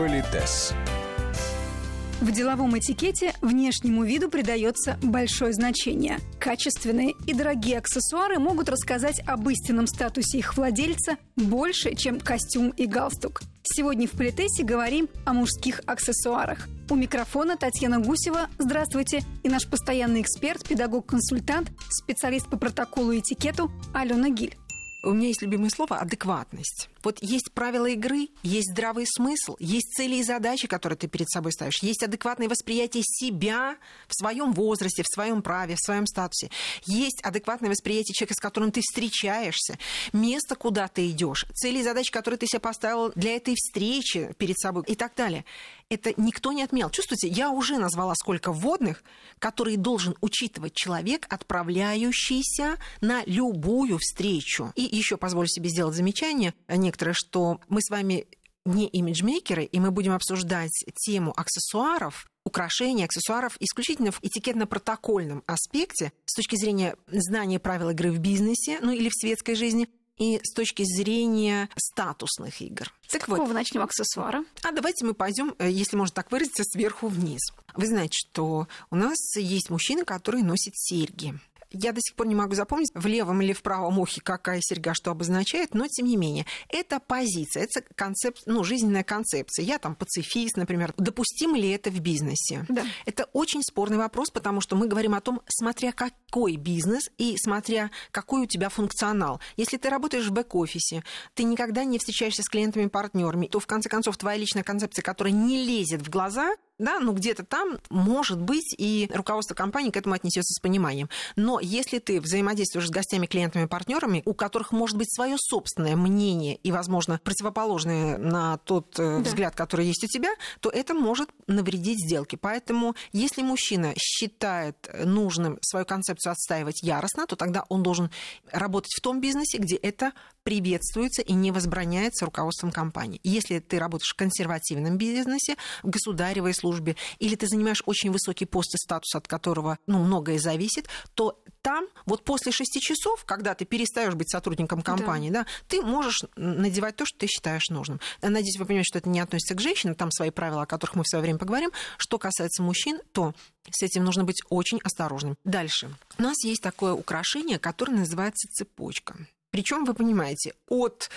Политес. В деловом этикете внешнему виду придается большое значение. Качественные и дорогие аксессуары могут рассказать об истинном статусе их владельца больше, чем костюм и галстук. Сегодня в Политесе говорим о мужских аксессуарах. У микрофона Татьяна Гусева. Здравствуйте. И наш постоянный эксперт, педагог-консультант, специалист по протоколу и этикету Алена Гиль. У меня есть любимое слово адекватность. Вот есть правила игры, есть здравый смысл, есть цели и задачи, которые ты перед собой ставишь, есть адекватное восприятие себя в своем возрасте, в своем праве, в своем статусе, есть адекватное восприятие человека, с которым ты встречаешься, место, куда ты идешь, цели и задачи, которые ты себе поставил для этой встречи перед собой и так далее. Это никто не отменял. Чувствуете, я уже назвала сколько вводных, которые должен учитывать человек, отправляющийся на любую встречу. И еще позволю себе сделать замечание некоторые, что мы с вами не имиджмейкеры, и мы будем обсуждать тему аксессуаров, украшений, аксессуаров исключительно в этикетно-протокольном аспекте с точки зрения знания правил игры в бизнесе, ну или в светской жизни, и с точки зрения статусных игр. Так С вот. начнем аксессуара? А давайте мы пойдем, э, если можно так выразиться, сверху вниз. Вы знаете, что у нас есть мужчины, которые носят серьги. Я до сих пор не могу запомнить, в левом или в правом ухе какая серьга что обозначает, но тем не менее, это позиция, это концепт, ну, жизненная концепция. Я там пацифист, например. Допустимо ли это в бизнесе? Да. Это очень спорный вопрос, потому что мы говорим о том, смотря какой бизнес и смотря какой у тебя функционал. Если ты работаешь в бэк-офисе, ты никогда не встречаешься с клиентами-партнерами, то в конце концов твоя личная концепция, которая не лезет в глаза, да, ну где-то там, может быть, и руководство компании к этому отнесется с пониманием. Но если ты взаимодействуешь с гостями, клиентами, партнерами, у которых может быть свое собственное мнение и, возможно, противоположное на тот э, да. взгляд, который есть у тебя, то это может навредить сделке. Поэтому, если мужчина считает нужным свою концепцию отстаивать яростно, то тогда он должен работать в том бизнесе, где это приветствуется и не возбраняется руководством компании. Если ты работаешь в консервативном бизнесе, в государевой службе, или ты занимаешь очень высокий пост и статус, от которого ну, многое зависит, то там вот после шести часов, когда ты перестаешь быть сотрудником компании, да. Да, ты можешь надевать то, что ты считаешь нужным. Надеюсь, вы понимаете, что это не относится к женщинам, там свои правила, о которых мы в свое время поговорим. Что касается мужчин, то с этим нужно быть очень осторожным. Дальше. У нас есть такое украшение, которое называется цепочка. Причем, вы понимаете, от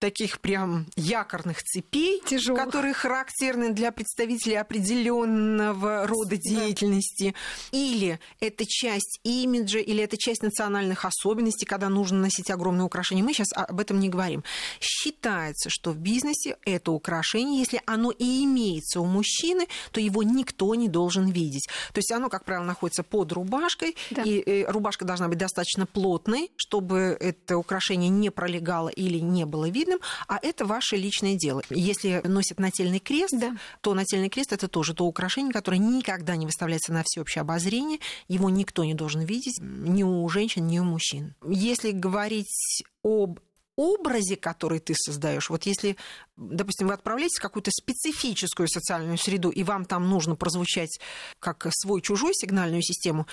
таких прям якорных цепей, Тяжелых. которые характерны для представителей определенного рода деятельности. Да. Или это часть имиджа, или это часть национальных особенностей, когда нужно носить огромные украшения. Мы сейчас об этом не говорим. Считается, что в бизнесе это украшение, если оно и имеется у мужчины, то его никто не должен видеть. То есть оно, как правило, находится под рубашкой, да. и э, рубашка должна быть достаточно плотной, чтобы это украшение не пролегало или не было видно видным, а это ваше личное дело. Если носят нательный крест, да. то нательный крест это тоже то украшение, которое никогда не выставляется на всеобщее обозрение, его никто не должен видеть, ни у женщин, ни у мужчин. Если говорить об образе, который ты создаешь, вот если, допустим, вы отправляетесь в какую-то специфическую социальную среду, и вам там нужно прозвучать как свой-чужой сигнальную систему,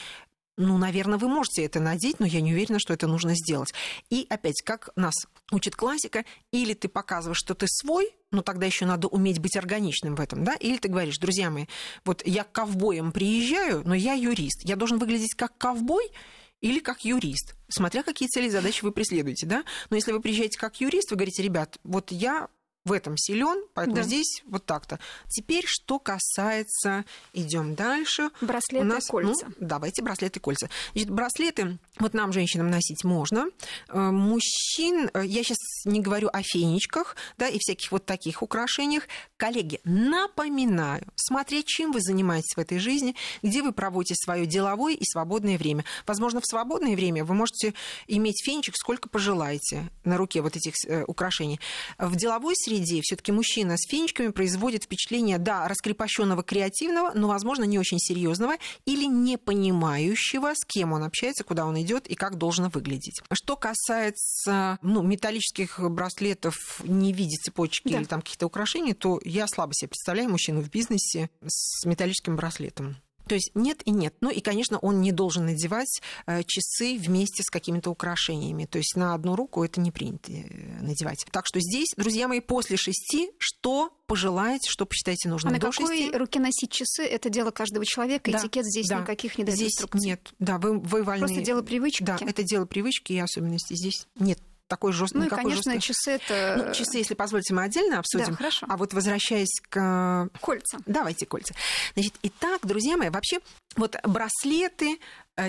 ну, наверное, вы можете это надеть, но я не уверена, что это нужно сделать. И опять, как нас учит классика, или ты показываешь, что ты свой, но тогда еще надо уметь быть органичным в этом, да, или ты говоришь, друзья мои, вот я к ковбоям приезжаю, но я юрист, я должен выглядеть как ковбой, или как юрист, смотря какие цели и задачи вы преследуете, да. Но если вы приезжаете как юрист, вы говорите, ребят, вот я в этом силен, поэтому да. здесь вот так-то. Теперь, что касается, идем дальше. Браслеты У нас, и кольца. Ну, давайте браслеты и кольца. Значит, браслеты вот нам, женщинам, носить можно. Э, мужчин, э, я сейчас не говорю о фенечках, да, и всяких вот таких украшениях. Коллеги, напоминаю, смотря чем вы занимаетесь в этой жизни, где вы проводите свое деловое и свободное время. Возможно, в свободное время вы можете иметь фенечек сколько пожелаете на руке вот этих э, украшений. В деловой среде все-таки мужчина с фенечками производит впечатление, да, раскрепощенного креативного, но, возможно, не очень серьезного или не понимающего, с кем он общается, куда он идет и как должно выглядеть. Что касается ну, металлических браслетов не в виде цепочки да. или там каких-то украшений, то я слабо себе представляю мужчину в бизнесе с металлическим браслетом. То есть нет и нет. Ну и, конечно, он не должен надевать э, часы вместе с какими-то украшениями. То есть на одну руку это не принято э, надевать. Так что здесь, друзья мои, после шести, что пожелаете, что посчитаете нужным. А на какой 6? руке носить часы? Это дело каждого человека. Да, Этикет здесь да. никаких не дает Здесь инструкций. нет. Да, вы, вы вольны... Просто дело привычки. Да, это дело привычки и особенности. Здесь нет такой жесткий. Ну и, конечно, жесткой... часы это... Ну, часы, если позволите, мы отдельно обсудим. Да, хорошо. А вот возвращаясь к... Кольца. Давайте кольца. Значит, итак, друзья мои, вообще вот браслеты,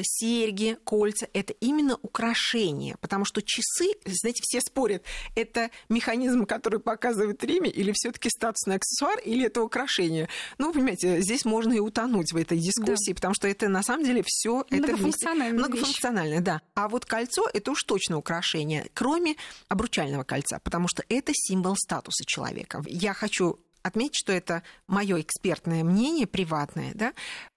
серьги, кольца – это именно украшения, потому что часы, знаете, все спорят, это механизм, который показывает время, или все таки статусный аксессуар, или это украшение. Ну, понимаете, здесь можно и утонуть в этой дискуссии, да. потому что это на самом деле все это многофункциональное, многофункциональное, да. А вот кольцо – это уж точно украшение, кроме обручального кольца, потому что это символ статуса человека. Я хочу отметить, что это мое экспертное мнение, приватное, да,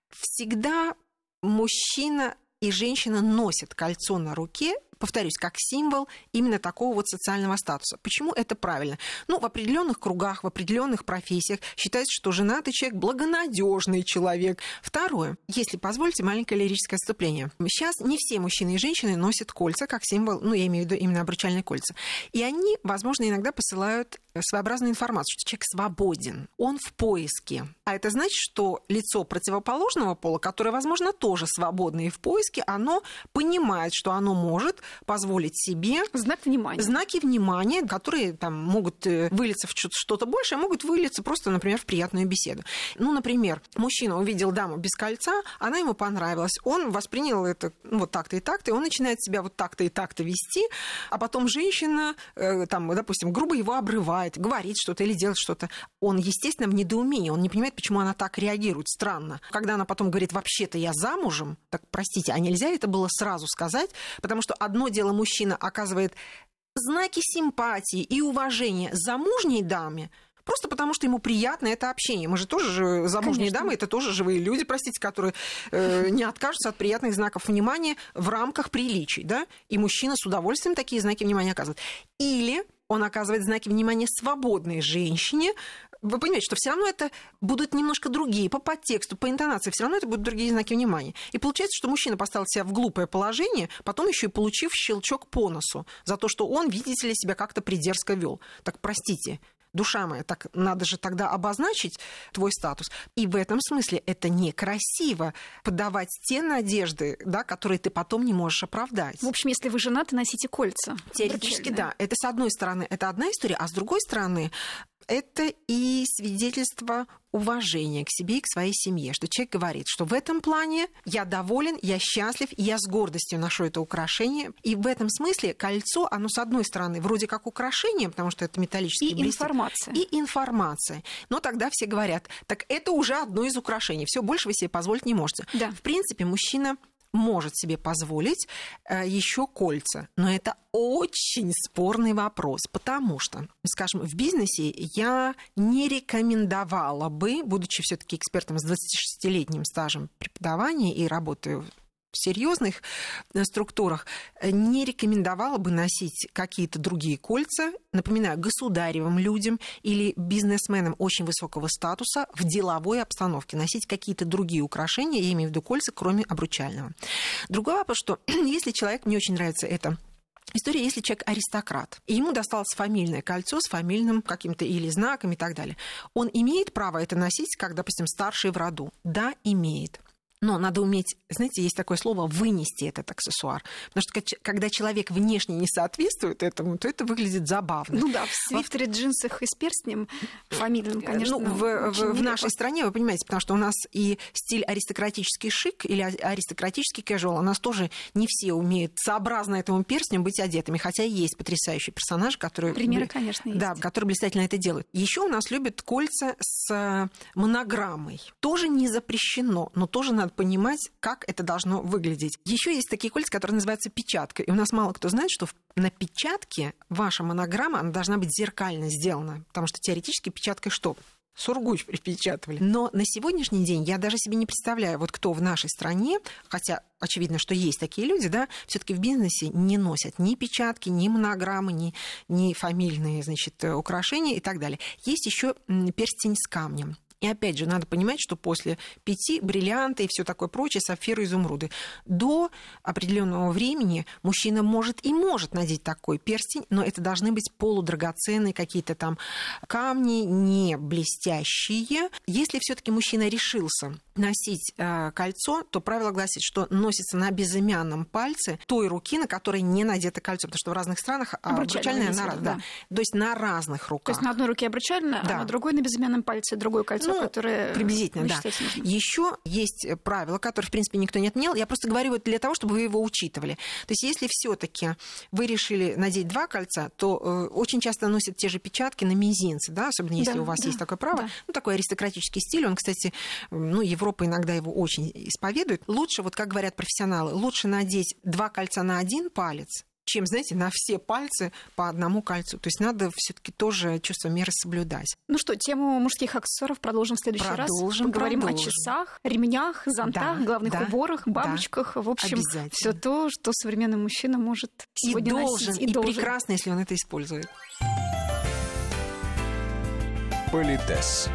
всегда мужчина и женщина носят кольцо на руке повторюсь, как символ именно такого вот социального статуса. Почему это правильно? Ну, в определенных кругах, в определенных профессиях считается, что женатый человек благонадежный человек. Второе, если позволите, маленькое лирическое отступление. Сейчас не все мужчины и женщины носят кольца как символ, ну, я имею в виду именно обручальные кольца. И они, возможно, иногда посылают своеобразную информацию, что человек свободен, он в поиске. А это значит, что лицо противоположного пола, которое, возможно, тоже свободно и в поиске, оно понимает, что оно может позволить себе... Знак внимания. Знаки внимания, которые там могут э, вылиться в что-то большее, а могут вылиться просто, например, в приятную беседу. Ну, например, мужчина увидел даму без кольца, она ему понравилась, он воспринял это ну, вот так-то и так-то, и он начинает себя вот так-то и так-то вести, а потом женщина, э, там, допустим, грубо его обрывает, говорит что-то или делает что-то. Он, естественно, в недоумении, он не понимает, почему она так реагирует. Странно. Когда она потом говорит, вообще-то я замужем, так, простите, а нельзя это было сразу сказать, потому что одно дело мужчина оказывает знаки симпатии и уважения замужней даме, Просто потому, что ему приятно это общение. Мы же тоже же, замужние Конечно. дамы, это тоже живые люди, простите, которые э, не откажутся от приятных знаков внимания в рамках приличий. Да? И мужчина с удовольствием такие знаки внимания оказывает. Или он оказывает знаки внимания свободной женщине, вы понимаете, что все равно это будут немножко другие, по подтексту, по интонации, все равно это будут другие знаки внимания. И получается, что мужчина поставил себя в глупое положение, потом еще и получив щелчок по носу за то, что он, видите ли, себя как-то придерзко вел. Так простите, душа моя, так надо же тогда обозначить твой статус. И в этом смысле это некрасиво подавать те надежды, да, которые ты потом не можешь оправдать. В общем, если вы женаты, носите кольца. Теоретически, да. Это с одной стороны, это одна история, а с другой стороны, это и свидетельство уважения к себе и к своей семье, что человек говорит, что в этом плане я доволен, я счастлив, я с гордостью ношу это украшение. И в этом смысле кольцо, оно с одной стороны вроде как украшение, потому что это металлический И блестит, информация. И информация. Но тогда все говорят, так это уже одно из украшений, все больше вы себе позволить не можете. Да. В принципе, мужчина может себе позволить э, еще кольца. Но это очень спорный вопрос, потому что, скажем, в бизнесе я не рекомендовала бы, будучи все-таки экспертом с 26-летним стажем преподавания и работаю в серьезных э, структурах э, не рекомендовала бы носить какие-то другие кольца, напоминаю, государевым людям или бизнесменам очень высокого статуса в деловой обстановке, носить какие-то другие украшения, я имею в виду кольца, кроме обручального. Другой вопрос, что если человек, мне очень нравится это История, если человек аристократ, и ему досталось фамильное кольцо с фамильным каким-то или знаком и так далее, он имеет право это носить, как, допустим, старший в роду? Да, имеет. Но надо уметь, знаете, есть такое слово «вынести этот аксессуар». Потому что когда человек внешне не соответствует этому, то это выглядит забавно. Ну да, в свитере, джинсах и с перстнем фамильным, э, конечно. Ну, в, в, в нашей стране, вы понимаете, потому что у нас и стиль аристократический шик или аристократический casual, у нас тоже не все умеют сообразно этому перстню быть одетыми, хотя есть потрясающие персонажи, которые... Примеры, конечно, есть. Да, которые блистательно это делают. Еще у нас любят кольца с монограммой. Тоже не запрещено, но тоже надо понимать, как это должно выглядеть. Еще есть такие кольца, которые называются печатка. И у нас мало кто знает, что на печатке ваша монограмма она должна быть зеркально сделана. Потому что теоретически печаткой что? Сургуч припечатывали. Но на сегодняшний день я даже себе не представляю, вот кто в нашей стране, хотя очевидно, что есть такие люди, да, все-таки в бизнесе не носят ни печатки, ни монограммы, ни, ни фамильные, значит, украшения и так далее. Есть еще перстень с камнем. И опять же, надо понимать, что после пяти бриллианты и все такое прочее, сапфиры, изумруды, до определенного времени мужчина может и может надеть такой перстень, но это должны быть полудрагоценные какие-то там камни, не блестящие. Если все-таки мужчина решился носить э, кольцо, то правило гласит, что носится на безымянном пальце той руки, на которой не надето кольцо, потому что в разных странах обручальное, обручальное на, да. да. То есть на разных руках. То есть на одной руке обручальное, да. а на другой на безымянном пальце другое кольцо, ну, которое приблизительно, да. Еще есть правило, которое в принципе никто не отменял. Я просто говорю вот для того, чтобы вы его учитывали. То есть если все-таки вы решили надеть два кольца, то э, очень часто носят те же печатки на мизинце, да, особенно если да, у вас да, есть такое право. Да. Ну такой аристократический стиль, он, кстати, ну Европа иногда его очень исповедует. Лучше, вот как говорят профессионалы, лучше надеть два кольца на один палец, чем, знаете, на все пальцы по одному кольцу. То есть надо все-таки тоже чувство меры соблюдать. Ну что, тему мужских аксессуаров продолжим в следующий продолжим, раз. Поговорим продолжим. о часах, ремнях, зонтах, да, главных да, уборах, бабочках. Да, в общем, все то, что современный мужчина может сегодня и должен, носить. И, и должен. прекрасно, если он это использует. Политес.